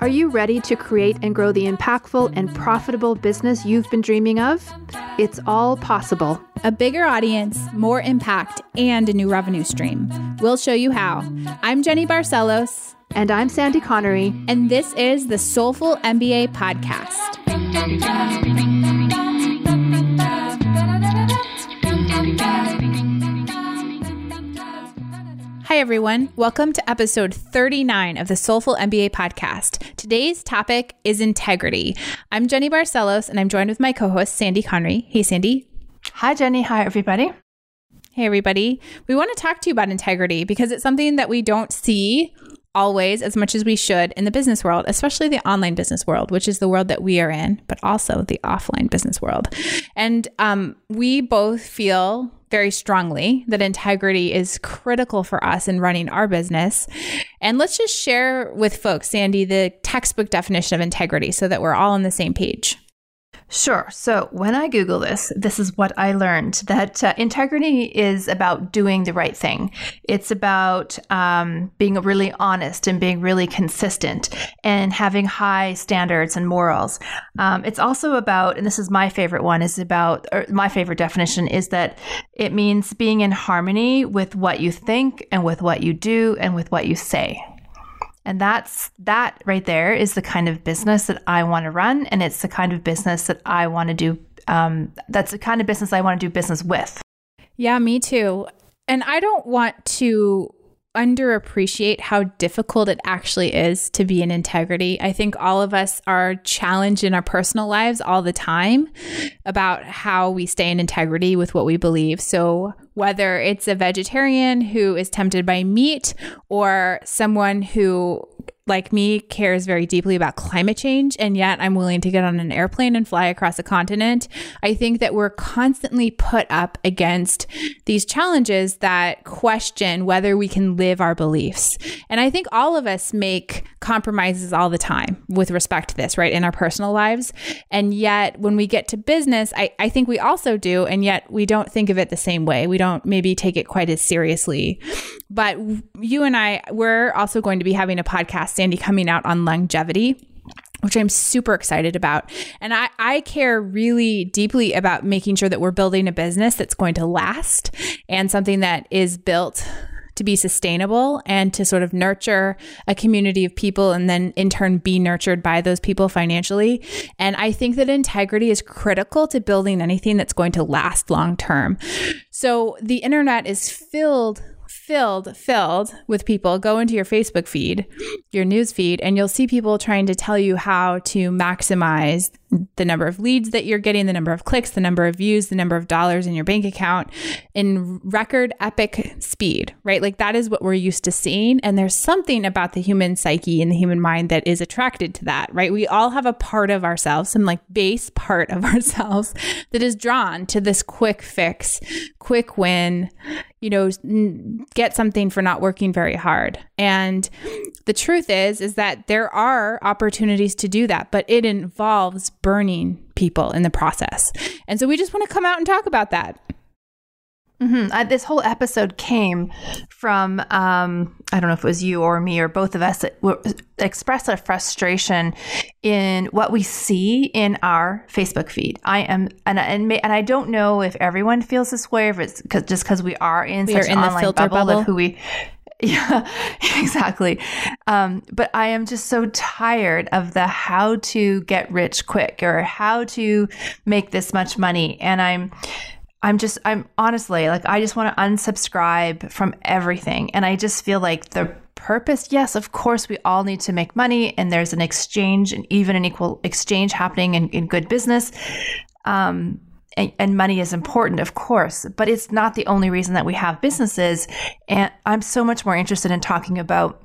Are you ready to create and grow the impactful and profitable business you've been dreaming of? It's all possible. A bigger audience, more impact, and a new revenue stream. We'll show you how. I'm Jenny Barcelos. And I'm Sandy Connery. And this is the Soulful MBA Podcast. Hi, everyone. Welcome to episode 39 of the Soulful MBA podcast. Today's topic is integrity. I'm Jenny Barcelos, and I'm joined with my co host, Sandy Connery. Hey, Sandy. Hi, Jenny. Hi, everybody. Hey, everybody. We want to talk to you about integrity because it's something that we don't see always as much as we should in the business world, especially the online business world, which is the world that we are in, but also the offline business world. And um, we both feel very strongly that integrity is critical for us in running our business. And let's just share with folks, Sandy, the textbook definition of integrity so that we're all on the same page. Sure. So when I Google this, this is what I learned that uh, integrity is about doing the right thing. It's about um, being really honest and being really consistent and having high standards and morals. Um, it's also about, and this is my favorite one, is about, my favorite definition is that it means being in harmony with what you think and with what you do and with what you say. And that's that right there is the kind of business that I want to run. And it's the kind of business that I want to do. Um, that's the kind of business I want to do business with. Yeah, me too. And I don't want to underappreciate how difficult it actually is to be in integrity. I think all of us are challenged in our personal lives all the time about how we stay in integrity with what we believe. So, whether it's a vegetarian who is tempted by meat or someone who like me, cares very deeply about climate change, and yet I'm willing to get on an airplane and fly across a continent. I think that we're constantly put up against these challenges that question whether we can live our beliefs. And I think all of us make compromises all the time with respect to this, right, in our personal lives. And yet, when we get to business, I, I think we also do, and yet we don't think of it the same way. We don't maybe take it quite as seriously. But you and I, we're also going to be having a podcast Sandy coming out on longevity which I'm super excited about. And I, I care really deeply about making sure that we're building a business that's going to last and something that is built to be sustainable and to sort of nurture a community of people and then in turn be nurtured by those people financially. And I think that integrity is critical to building anything that's going to last long term. So the internet is filled filled, filled with people. Go into your Facebook feed, your news feed, and you'll see people trying to tell you how to maximize the number of leads that you're getting, the number of clicks, the number of views, the number of dollars in your bank account in record epic speed, right? Like that is what we're used to seeing. And there's something about the human psyche and the human mind that is attracted to that, right? We all have a part of ourselves, some like base part of ourselves that is drawn to this quick fix, quick win, you know, get something for not working very hard. And the truth is, is that there are opportunities to do that, but it involves burning people in the process. And so we just want to come out and talk about that. Mm-hmm. Uh, this whole episode came from um, I don't know if it was you or me or both of us that expressed a frustration in what we see in our Facebook feed. I am and and, and I don't know if everyone feels this way, if it's cause, just because we are in we such an online bubble, bubble of who we yeah, exactly. Um, but I am just so tired of the how to get rich quick or how to make this much money. And I'm, I'm just, I'm honestly like, I just want to unsubscribe from everything. And I just feel like the purpose, yes, of course, we all need to make money and there's an exchange and even an equal exchange happening in, in good business. Um, and, and, money is important, of course, but it's not the only reason that we have businesses. And I'm so much more interested in talking about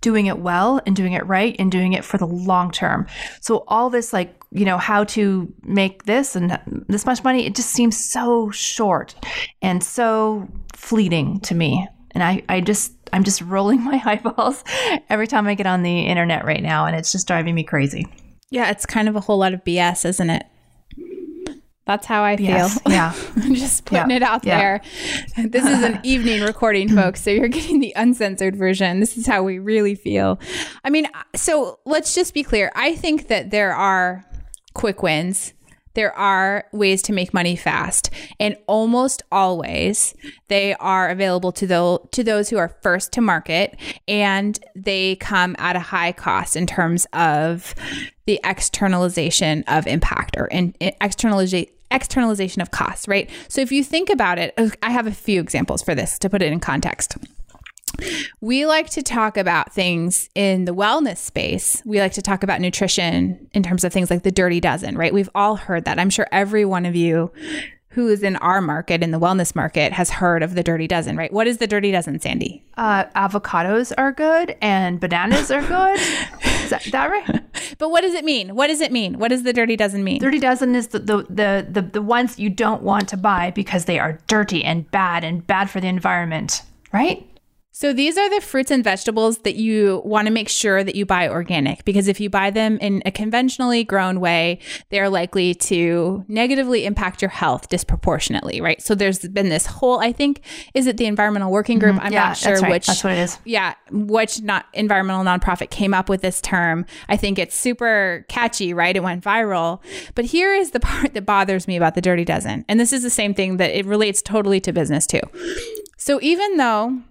doing it well and doing it right and doing it for the long term. So all this like, you know, how to make this and this much money, it just seems so short and so fleeting to me. And I, I just I'm just rolling my eyeballs every time I get on the internet right now and it's just driving me crazy. Yeah, it's kind of a whole lot of BS, isn't it? That's how I feel. Yes. Yeah. I'm just putting Yeah. it out Yeah. there. This is an evening recording, folks. So you're getting the uncensored version. This is how we really feel. I mean, so let's just be clear. I think that there are quick wins. There are ways to make money fast, and almost always they are available to those to those who are first to market, and they come at a high cost in terms of the externalization of impact or in, in externalization externalization of costs, right? So if you think about it, I have a few examples for this to put it in context. We like to talk about things in the wellness space. We like to talk about nutrition in terms of things like the dirty dozen, right? We've all heard that. I'm sure every one of you who is in our market, in the wellness market, has heard of the dirty dozen, right? What is the dirty dozen, Sandy? Uh, avocados are good and bananas are good. Is that, that right? But what does it mean? What does it mean? What does the dirty dozen mean? Dirty dozen is the, the, the, the, the ones you don't want to buy because they are dirty and bad and bad for the environment, right? So these are the fruits and vegetables that you want to make sure that you buy organic because if you buy them in a conventionally grown way, they're likely to negatively impact your health disproportionately, right? So there's been this whole I think is it the environmental working group? I'm Mm-hmm. Yeah, not sure that's right. which That's what it is. yeah, which not environmental nonprofit came up with this term. I think it's super catchy, right? It went viral. But here is the part that bothers me about the dirty dozen. And this is the same thing that it relates totally to business too. So even though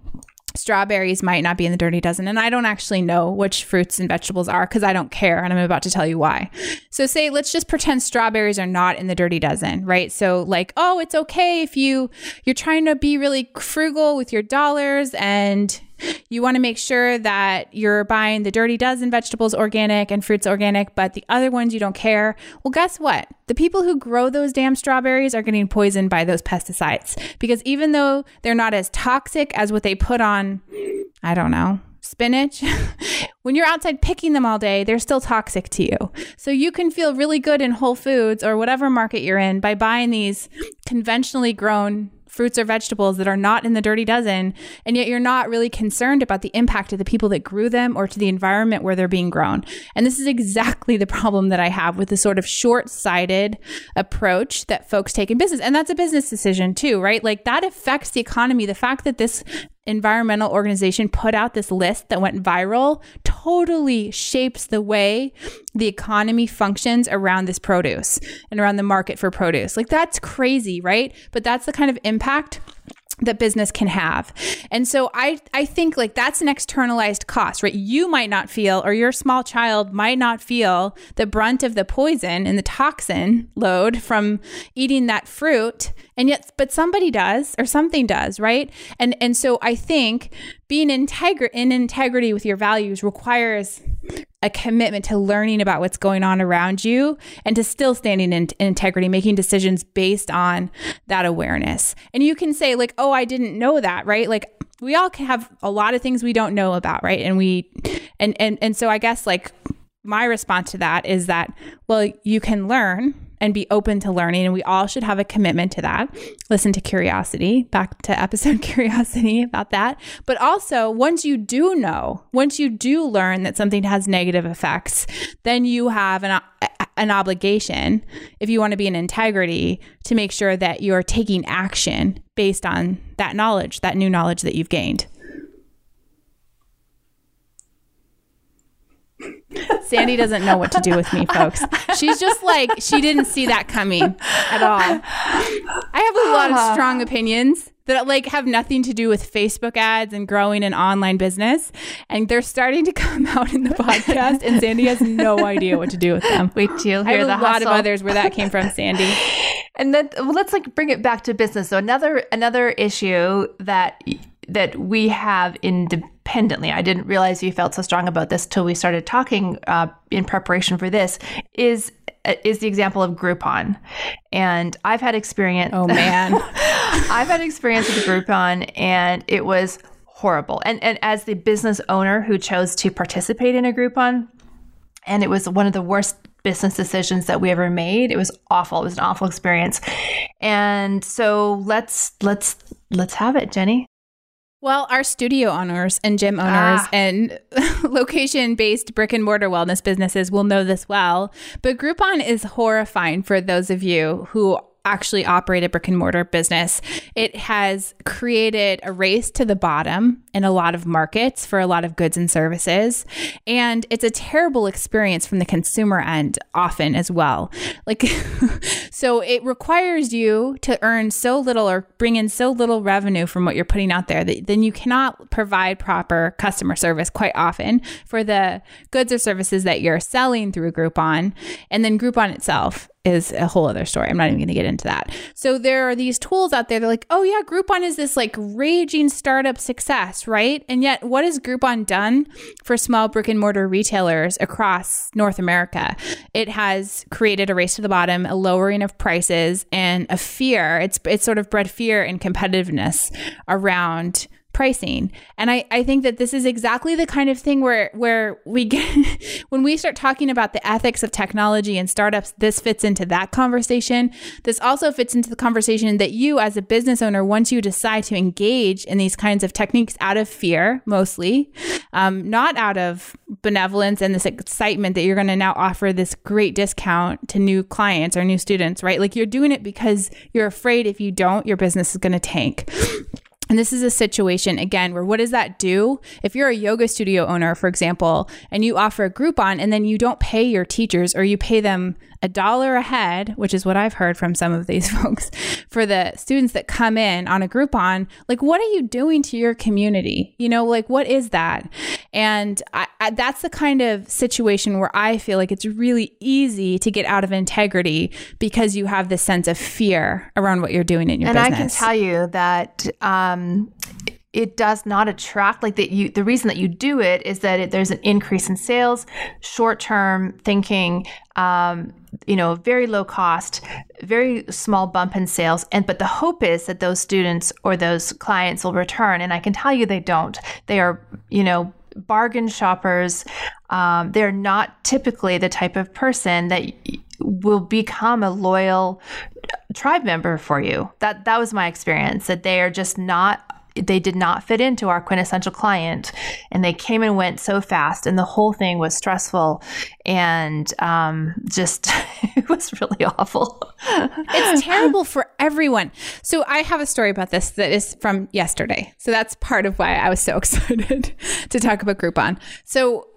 strawberries might not be in the dirty dozen and i don't actually know which fruits and vegetables are because i don't care and i'm about to tell you why. So say let's just pretend strawberries are not in the dirty dozen right? So like oh it's okay if you you're trying to be really frugal with your dollars and you want to make sure that you're buying the dirty dozen vegetables organic and fruits organic, but the other ones you don't care. Well, guess what? The people who grow those damn strawberries are getting poisoned by those pesticides because even though they're not as toxic as what they put on, I don't know, spinach, when you're outside picking them all day, they're still toxic to you. So you can feel really good in Whole Foods or whatever market you're in by buying these conventionally grown fruits or vegetables that are not in the dirty dozen, and yet you're not really concerned about the impact of the people that grew them or to the environment where they're being grown. And this is exactly the problem that I have with the sort of short sighted approach that folks take in business. And that's a business decision too, right? Like that affects the economy. The fact that this environmental organization put out this list that went viral totally shapes the way the economy functions around this produce and around the market for produce. Like that's crazy, right? But that's the kind of impact that business can have. And so I I think like that's an externalized cost, right? You might not feel or your small child might not feel the brunt of the poison and the toxin load from eating that fruit and yet but somebody does or something does, right? And and so I think being integri- in integrity with your values requires a commitment to learning about what's going on around you and to still standing in, in, integrity, making decisions based on that awareness. And you can say, like, oh, I didn't know that, right? Like, we all have a lot of things we don't know about, right? And we, and, and, and so I guess like my response to that is that, well, you can learn and be open to learning. And we all should have a commitment to that. Listen to curiosity, back to episode curiosity about that. But also, once you do know, once you do learn that something has negative effects, then you have an, an obligation, if you want to be in integrity, to make sure that you're taking action based on that knowledge, that new knowledge that you've gained. Sandy doesn't know what to do with me, folks. She's just like, she didn't see that coming at all. I have a lot of uh-huh. strong opinions that like have nothing to do with Facebook ads and growing an online business. And they're starting to come out in the podcast, and Sandy has no idea what to do with them. Wait till you I hear have the a lot hustle. of others where that came from, Sandy. And then well, let's like bring it back to business. So another another issue that that we have independently. I didn't realize you felt so strong about this till we started talking uh, in preparation for this. Is is the example of Groupon, and I've had experience. Oh man. I've had experience with Groupon, and it was horrible. And and as the business owner who chose to participate in a Groupon, and it was one of the worst business decisions that we ever made. It was awful. It was an awful experience. And so let's let's let's have it, Jenny. Well, our studio owners and gym owners Ah. and location based brick and mortar wellness businesses will know this well. But Groupon is horrifying for those of you who actually operate a brick and mortar business. It has created a race to the bottom in a lot of markets for a lot of goods and services. And it's a terrible experience from the consumer end often as well. Like, so it requires you to earn so little or bring in so little revenue from what you're putting out there that then you cannot provide proper customer service quite often for the goods or services that you're selling through Groupon. And then Groupon itself is a whole other story. I'm not even going to get into that. So there are these tools out there. They're like, oh yeah, Groupon is this like raging startup success, right? And yet, what has Groupon done for small brick and mortar retailers across North America? It has created a race to the bottom, a lowering of prices, and a fear. It's it's sort of bred fear and competitiveness around pricing. And I, I think that this is exactly the kind of thing where where we get when we start talking about the ethics of technology and startups, this fits into that conversation. This also fits into the conversation that you as a business owner, once you decide to engage in these kinds of techniques out of fear, mostly, um, not out of benevolence and this excitement that you're going to now offer this great discount to new clients or new students, right? Like you're doing it because you're afraid if you don't, your business is going to tank. And this is a situation, again, where what does that do? If you're a yoga studio owner, for example, and you offer a Groupon and then you don't pay your teachers or you pay them a dollar a head, which is what I've heard from some of these folks, for the students that come in on a Groupon, like what are you doing to your community? You know, like what is that? And I, I, that's the kind of situation where I feel like it's really easy to get out of integrity because you have this sense of fear around what you're doing in your and business. And I can tell you that um, it does not attract like that you the reason that you do it is that it, there's an increase in sales short term thinking um, you know very low cost very small bump in sales and but the hope is that those students or those clients will return and i can tell you they don't. They are you know bargain shoppers. Um, they're not typically the type of person that will become a loyal tribe member for you. That that was my experience that they are just not they did not fit into our quintessential client and they came and went so fast and the whole thing was stressful and um, just it was really awful. It's terrible for everyone. So i have a story about this that is from yesterday. So that's part of why i was so excited to talk about groupon. So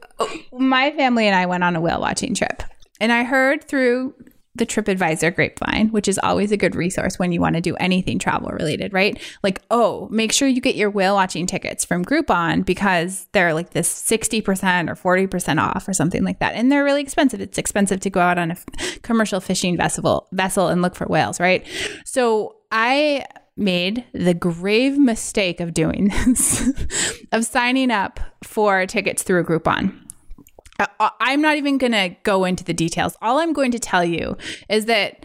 my family and i went on a whale watching trip and i heard through the TripAdvisor grapevine, which is always a good resource when you want to do anything travel related, right? Like, oh, make sure you get your whale watching tickets from Groupon because they're like this 60% or 40% off or something like that. And they're really expensive. It's expensive to go out on a commercial fishing vessel vessel and look for whales, right? So I made the grave mistake of doing this, of signing up for tickets through Groupon. Uh, uh, I'm not even going to go into the details. All I'm going to tell you is that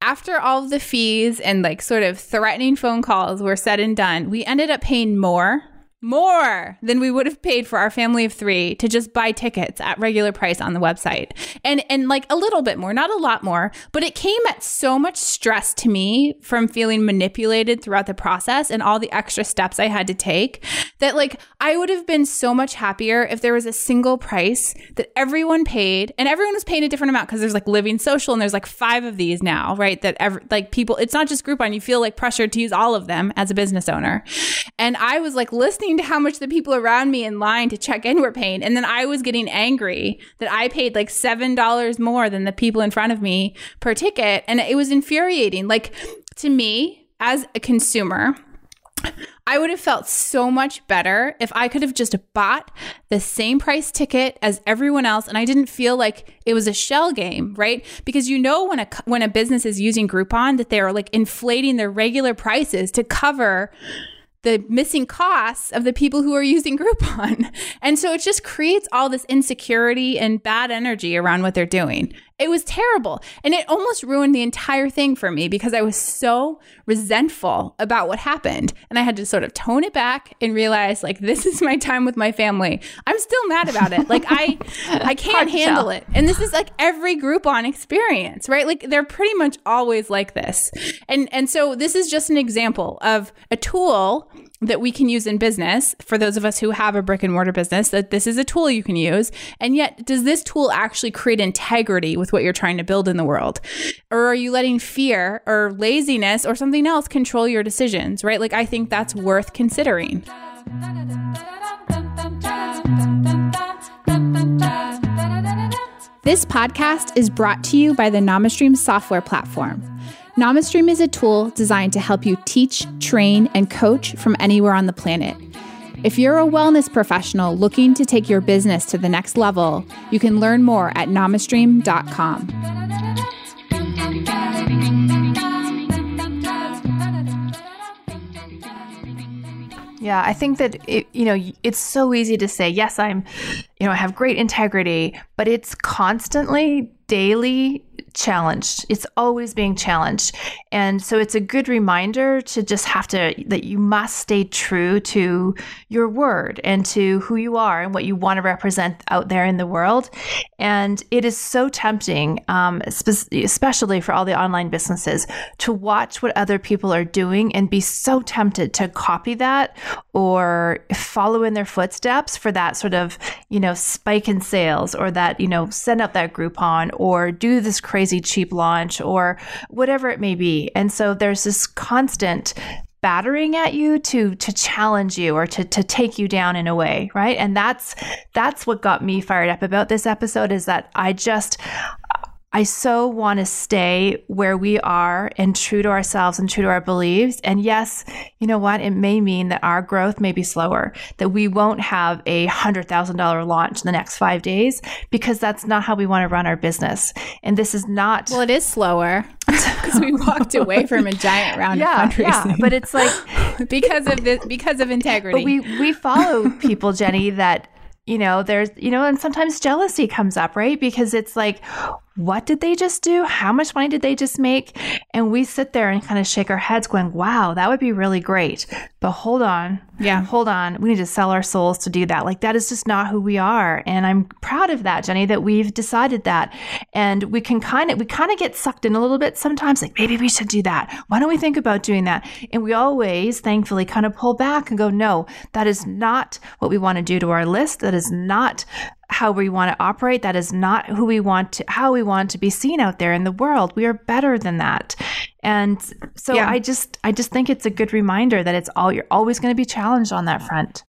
after all of the fees and like sort of threatening phone calls were said and done, we ended up paying more more than we would have paid for our family of three to just buy tickets at regular price on the website. And and like a little bit more not a lot more but it came at so much stress to me from feeling manipulated throughout the process and all the extra steps i had to take that like i would have been so much happier if there was a single price that everyone paid. And everyone was paying a different amount because there's like living social and there's like five of these now right? That ever like people it's not just groupon. You feel like pressured to use all of them as a business owner. And i was like listening to how much the people around me in line to check in were paying. And then I was getting angry that I paid like $7 more than the people in front of me per ticket. And it was infuriating. Like to me, as a consumer, I would have felt so much better if I could have just bought the same price ticket as everyone else and I didn't feel like it was a shell game, right? Because you know when a when a business is using Groupon that they are like inflating their regular prices to cover the missing costs of the people who are using Groupon. And so it just creates all this insecurity and bad energy around what they're doing. It was terrible. And it almost ruined the entire thing for me because I was so resentful about what happened. And I had to sort of tone it back and realize like this is my time with my family. I'm still mad about it. Like I I can't handle it. And this is like every Groupon experience, right? Like they're pretty much always like this. And and so this is just an example of a tool that we can use in business for those of us who have a brick and mortar business that this is a tool you can use. And yet does this tool actually create integrity with what you're trying to build in the world? Or are you letting fear or laziness or something else control your decisions right? Like i think that's worth considering. This podcast is brought to you by the NamaStream software platform NamaStream is a tool designed to help you teach, train, and coach from anywhere on the planet. If you're a wellness professional looking to take your business to the next level, you can learn more at namastream.com. Yeah, I think that it, you know it's so easy to say yes, I'm, you know, I have great integrity, but it's constantly daily challenged. It's always being challenged. And so it's a good reminder to just have to, that you must stay true to your word and to who you are and what you want to represent out there in the world. And it is so tempting, um, especially for all the online businesses, to watch what other people are doing and be so tempted to copy that or follow in their footsteps for that sort of, you know, spike in sales or that, you know, send out that Groupon or do this crazy cheap launch or whatever it may be. And so there's this constant battering at you to to challenge you or to to take you down in a way, right? And that's that's what got me fired up about this episode is that I just I so want to stay where we are and true to ourselves and true to our beliefs. And yes, you know what? It may mean that our growth may be slower, that we won't have a $100,000 launch in the next five days because that's not how we want to run our business. And this is not. Well, it is slower because we walked away from a giant round yeah, of fundraising. Yeah, but it's like because of this, because of integrity. But we we follow people, Jenny, that you know, there's, you know, and sometimes jealousy comes up, right? Because it's like, what did they just do? How much money did they just make? And we sit there and kind of shake our heads, going, wow, that would be really great. But hold on. Yeah. Hold on. We need to sell our souls to do that. Like, that is just not who we are. And I'm proud of that, Jenny, that we've decided that. And we can kind of, we kind of get sucked in a little bit sometimes, like, maybe we should do that. Why don't we think about doing that? And we always, thankfully, kind of pull back and go, no, that is not what we want to do to our list. That is not how we want to operate. That is not who we want to, how we want to be seen out there in the world. We are better than that. And so yeah. I just, I just think it's a good reminder that it's all, you're always going to be challenged on that front.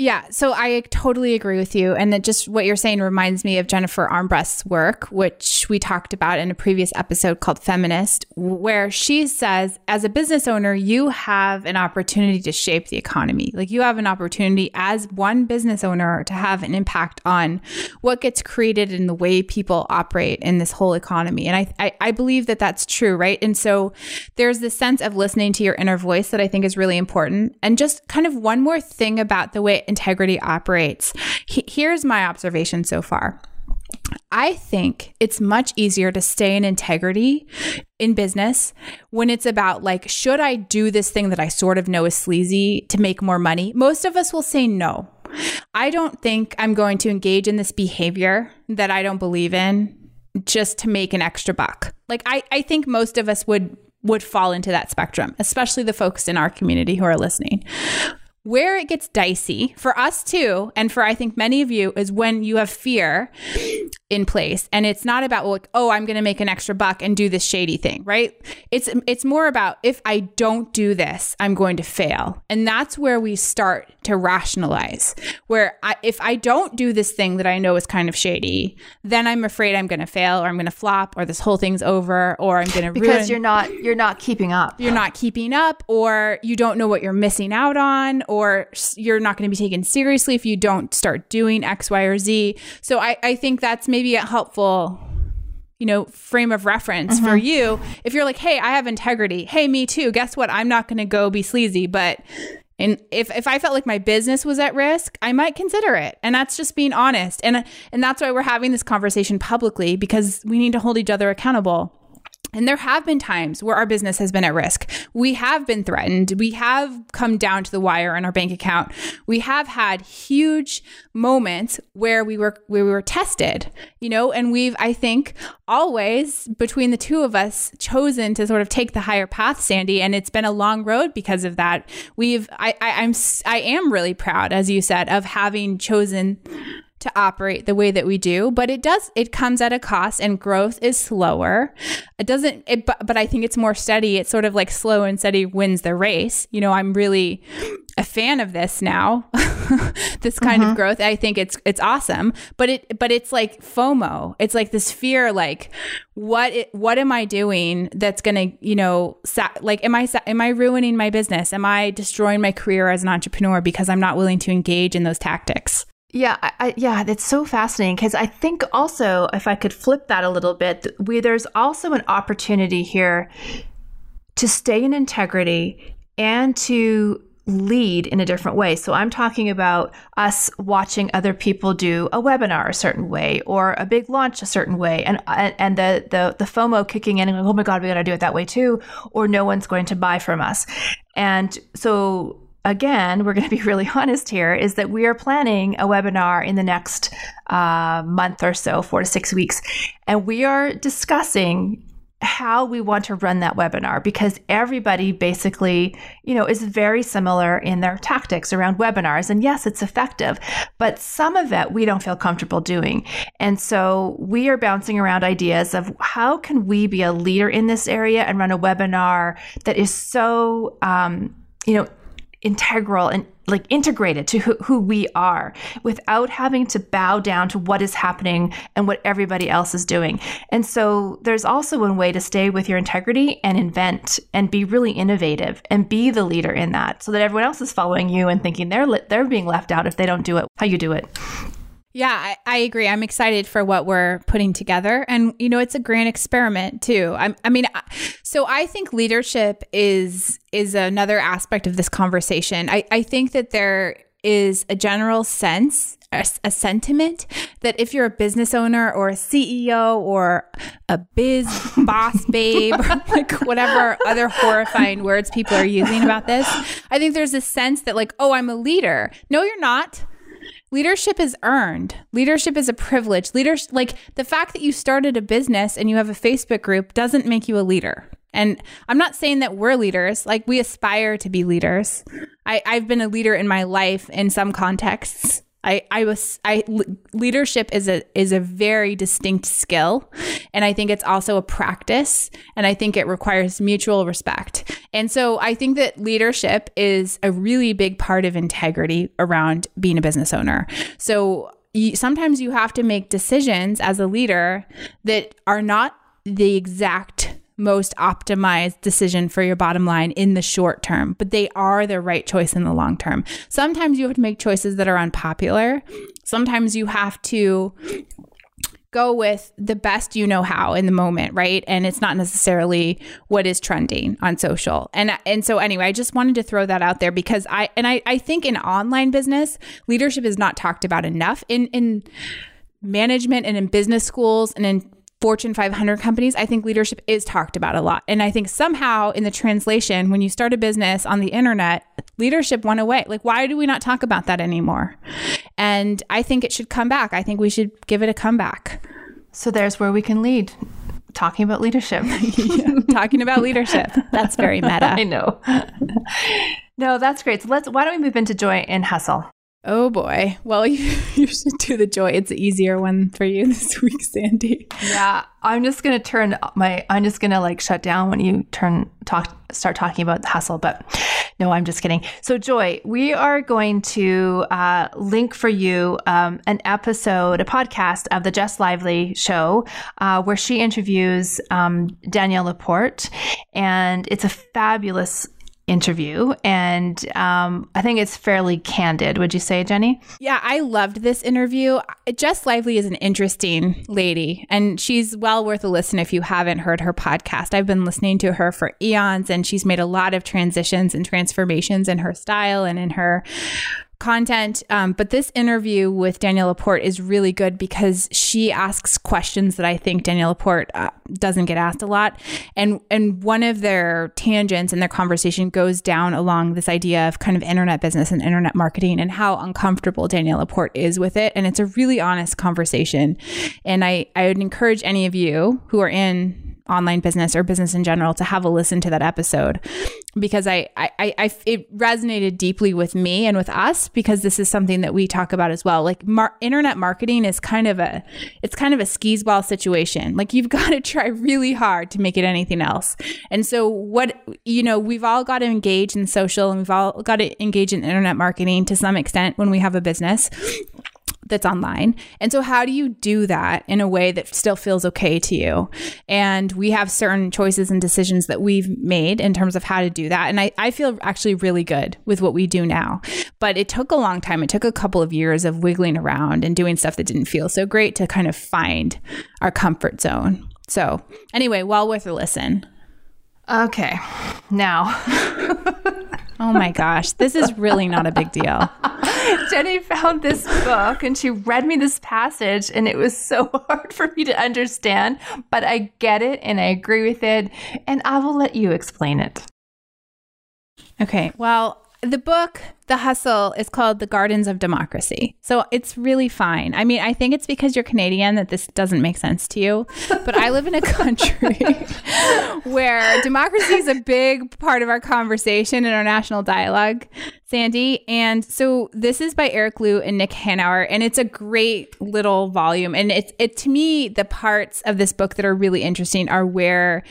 Yeah, so I totally agree with you. And that just what you're saying reminds me of Jennifer Armbrust's work, which we talked about in a previous episode called Feminist, where she says, as a business owner, you have an opportunity to shape the economy. Like you have an opportunity as one business owner to have an impact on what gets created and the way people operate in this whole economy. And I, I, I believe that that's true, right? And so there's this sense of listening to your inner voice that I think is really important. And just kind of one more thing about the way integrity operates. He, here's my observation so far. I think it's much easier to stay in integrity in business when it's about like, should I do this thing that I sort of know is sleazy to make more money? Most of us will say no. I don't think I'm going to engage in this behavior that I don't believe in just to make an extra buck. Like I, I think most of us would would fall into that spectrum, especially the folks in our community who are listening. Where it gets dicey for us too, and for I think many of you, is when you have fear in place. And it's not about like oh i'm going to make an extra buck and do this shady thing right? It's it's more about if i don't do this i'm going to fail. And that's where we start to rationalize where I, if i don't do this thing that i know is kind of shady then i'm afraid i'm going to fail or i'm going to flop or this whole thing's over or i'm going to because ruin. you're not you're not keeping up. You're not keeping up or you don't know what you're missing out on or you're not going to be taken seriously if you don't start doing x y or z. So i i think that's maybe maybe a helpful you know frame of reference mm-hmm. for you. If you're like hey i have integrity. Hey me too. Guess what? I'm not going to go be sleazy but and if, if i felt like my business was at risk i might consider it. And that's just being honest. And and that's why we're having this conversation publicly because we need to hold each other accountable And there have been times where our business has been at risk. We have been threatened. We have come down to the wire on our bank account. We have had huge moments where we were where we were tested, you know, and we've I think always between the two of us chosen to sort of take the higher path, Sandy, and it's been a long road because of that. We've I, I I'm I am really proud as you said of having chosen to operate the way that we do but it does it comes at a cost and growth is slower. It doesn't it but, but i think it's more steady. It's sort of like slow and steady wins the race. You know i'm really a fan of this now this kind mm-hmm. of growth. I think it's it's awesome but it but it's like fomo. It's like this fear like what it, what am i doing that's going to you know sa- like am i sa- am i ruining my business? Am i destroying my career as an entrepreneur because i'm not willing to engage in those tactics yeah, I, yeah, that's so fascinating because I think also if I could flip that a little bit, we, there's also an opportunity here to stay in integrity and to lead in a different way. So I'm talking about us watching other people do a webinar a certain way or a big launch a certain way and and the the, the FOMO kicking in and going, oh my God, we gotta do it that way too, or no one's going to buy from us. And so again, we're going to be really honest here, is that we are planning a webinar in the next uh, month or so, four to six weeks. And we are discussing how we want to run that webinar because everybody basically, you know, is very similar in their tactics around webinars. And yes, it's effective, but some of it we don't feel comfortable doing. And so we are bouncing around ideas of how can we be a leader in this area and run a webinar that is so, um, you know, integral and like integrated to who, who, we are without having to bow down to what is happening and what everybody else is doing. And so there's also one way to stay with your integrity and invent and be really innovative and be the leader in that so that everyone else is following you and thinking they're they're being left out if they don't do it how you do it. Yeah, I, I, agree. I'm excited for what we're putting together. And, you know, it's a grand experiment too. I, I mean, so I think leadership is, is another aspect of this conversation. I, I think that there is a general sense a, a, sentiment that if you're a business owner or a CEO or a biz boss babe, or like whatever other horrifying words people are using about this, I think there's a sense that like, oh, I'm a leader. No, you're not. Leadership is earned. Leadership is a privilege. Leaders like the fact that you started a business and you have a Facebook group doesn't make you a leader. And I'm not saying that we're leaders, like we aspire to be leaders. I, I've been a leader in my life in some contexts. I, I was I leadership is a is a very distinct skill and I think it's also a practice and I think it requires mutual respect. And so I think that leadership is a really big part of integrity around being a business owner. So you, sometimes you have to make decisions as a leader that are not the exact most optimized decision for your bottom line in the short term, but they are the right choice in the long term. Sometimes you have to make choices that are unpopular. Sometimes you have to go with the best you know how in the moment, right? And it's not necessarily what is trending on social. And and so anyway, I just wanted to throw that out there because I and I, I think in online business, leadership is not talked about enough. In in management and in business schools and in Fortune 500 companies, I think leadership is talked about a lot. And I think somehow in the translation, when you start a business on the internet, leadership went away. Like, why do we not talk about that anymore? And I think it should come back. I think we should give it a comeback. So there's where we can lead. Talking about leadership. yeah, talking about leadership. That's very meta. I know. no, that's great. So let's why don't we move into joy and hustle? Oh boy. Well, you, you should do the joy. It's the easier one for you this week, Sandy. Yeah, I'm just gonna turn my. I'm just gonna like shut down when you turn talk start talking about the hustle. But no, I'm just kidding. So, Joy, we are going to uh, link for you um, an episode, a podcast of the Jess Lively show, uh, where she interviews um, Danielle Laporte, and it's a fabulous interview. And um, I think it's fairly candid. Would you say, Jenny? Yeah, I loved this interview. Jess Lively is an interesting lady, and she's well worth a listen if you haven't heard her podcast. I've been listening to her for eons, and she's made a lot of transitions and transformations in her style and in her content. Um, but this interview with Danielle Laporte is really good because she asks questions that I think Danielle Laporte uh, doesn't get asked a lot. And and one of their tangents in their conversation goes down along this idea of kind of internet business and internet marketing and how uncomfortable Danielle Laporte is with it. And it's a really honest conversation. And I, I would encourage any of you who are in online business or business in general to have a listen to that episode because I, I, I, it resonated deeply with me and with us because this is something that we talk about as well. Like mar- internet marketing is kind of a, it's kind of a skis ball situation. Like you've got to try really hard to make it anything else. And so what, you know, we've all got to engage in social and we've all got to engage in internet marketing to some extent when we have a business that's online. And so, how do you do that in a way that still feels okay to you? And we have certain choices and decisions that we've made in terms of how to do that. And I, I feel actually really good with what we do now. But it took a long time. It took a couple of years of wiggling around and doing stuff that didn't feel so great to kind of find our comfort zone. So, anyway, well worth a listen. Okay. Now. oh my gosh, this is really not a big deal. Jenny found this book and she read me this passage, and it was so hard for me to understand, but I get it and I agree with it, and I will let you explain it. Okay, well, the book, The Hustle, is called The Gardens of Democracy. So it's really fine. I mean, I think it's because you're Canadian that this doesn't make sense to you. But I live in a country where democracy is a big part of our conversation and our national dialogue, Sandy. And so this is by Eric Liu and Nick Hanauer, and it's a great little volume. And it's it to me, the parts of this book that are really interesting are where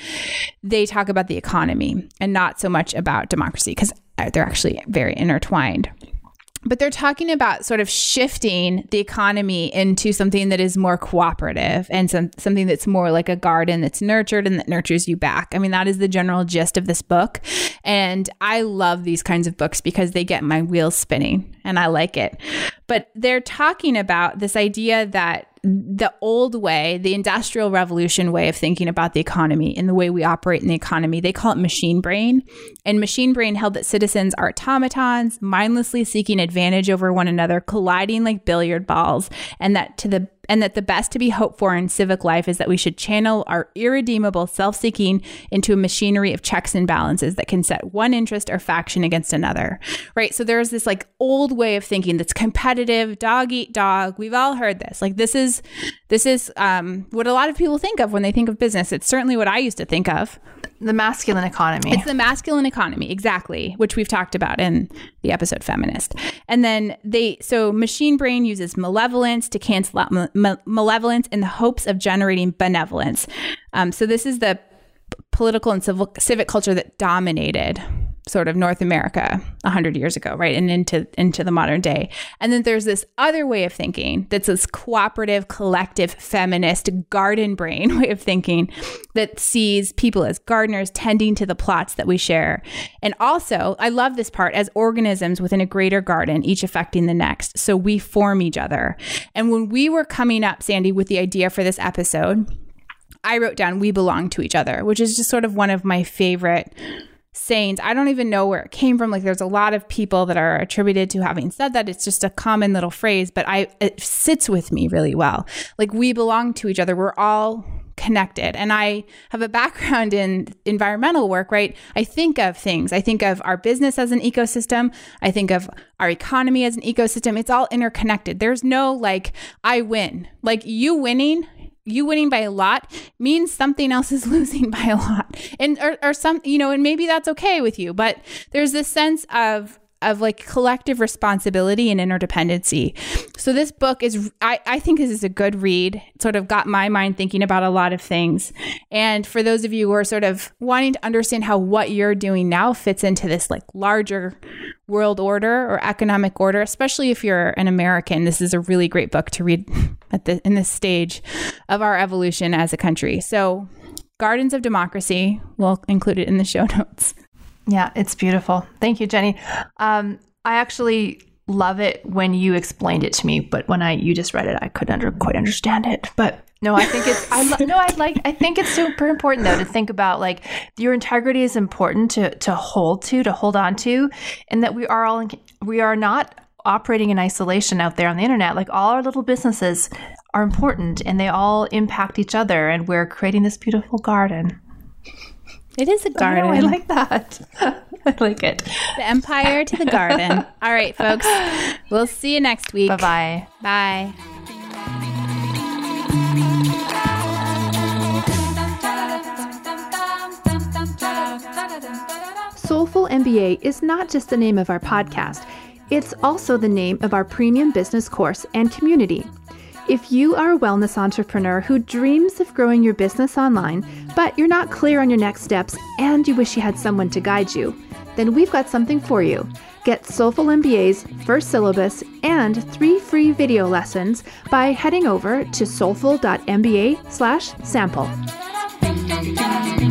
they talk about the economy and not so much about democracy. Because Uh, they're actually very intertwined but they're talking about sort of shifting the economy into something that is more cooperative and some, something that's more like a garden that's nurtured and that nurtures you back. I mean, that is the general gist of this book. And I love these kinds of books because they get my wheels spinning and I like it. But they're talking about this idea that the old way, the industrial revolution way of thinking about the economy and the way we operate in the economy, they call it machine brain. And machine brain held that citizens are automatons, mindlessly seeking advantage over one another, colliding like billiard balls, and that to the and that the best to be hoped for in civic life is that we should channel our irredeemable self seeking into a machinery of checks and balances that can set one interest or faction against another. Right. So there's this like old way of thinking that's competitive, dog eat dog. We've all heard this. Like this is this is um, what a lot of people think of when they think of business. It's certainly what I used to think of. The masculine economy. It's the masculine economy, exactly, which we've talked about in the episode Feminist. And then they, so machine brain uses malevolence to cancel out ma- malevolence in the hopes of generating benevolence. Um, so this is the political and civil, civic culture that dominated sort of North America 100 years ago, right? And into into the modern day. And then there's this other way of thinking that's this cooperative, collective, feminist garden brain way of thinking that sees people as gardeners tending to the plots that we share. And also, I love this part as organisms within a greater garden, each affecting the next. So we form each other. And when we were coming up, Sandy, with the idea for this episode, I wrote down we belong to each other, which is just sort of one of my favorite sayings. I don't even know where it came from. Like there's a lot of people that are attributed to having said that. It's just a common little phrase, but I it sits with me really well. Like we belong to each other. We're all connected. And I have a background in environmental work, right? I think of things. I think of our business as an ecosystem. I think of our economy as an ecosystem. It's all interconnected. There's no like I win. Like you winning you winning by a lot means something else is losing by a lot. And or, or some you know and maybe that's okay with you but there's this sense of of like collective responsibility and interdependency. So this book is I, I think this is a good read. It sort of got my mind thinking about a lot of things. And for those of you who are sort of wanting to understand how what you're doing now fits into this like larger world order or economic order, especially if you're an American, this is a really great book to read at the in this stage of our evolution as a country. So Gardens of Democracy, we'll include it in the show notes. Yeah, it's beautiful. Thank you, Jenny. Um, I actually love it when you explained it to me, but when I you just read it, I couldn't under, quite understand it. But no, I think it's I lo- no, I like I think it's super important though to think about like your integrity is important to to hold to, to hold on to, and that we are all in, we are not operating in isolation out there on the internet. Like all our little businesses are important and they all impact each other, and we're creating this beautiful garden. It is a garden. I, know, I like that. I like it. The empire to the garden. All right, folks. We'll see you next week. Bye-bye. Bye. Soulful MBA is not just the name of our podcast, it's also the name of our premium business course and community. If you are a wellness entrepreneur who dreams of growing your business online, but you're not clear on your next steps and you wish you had someone to guide you, then we've got something for you. Get Soulful MBA's first syllabus and three free video lessons by heading over to soulful.mba/sample.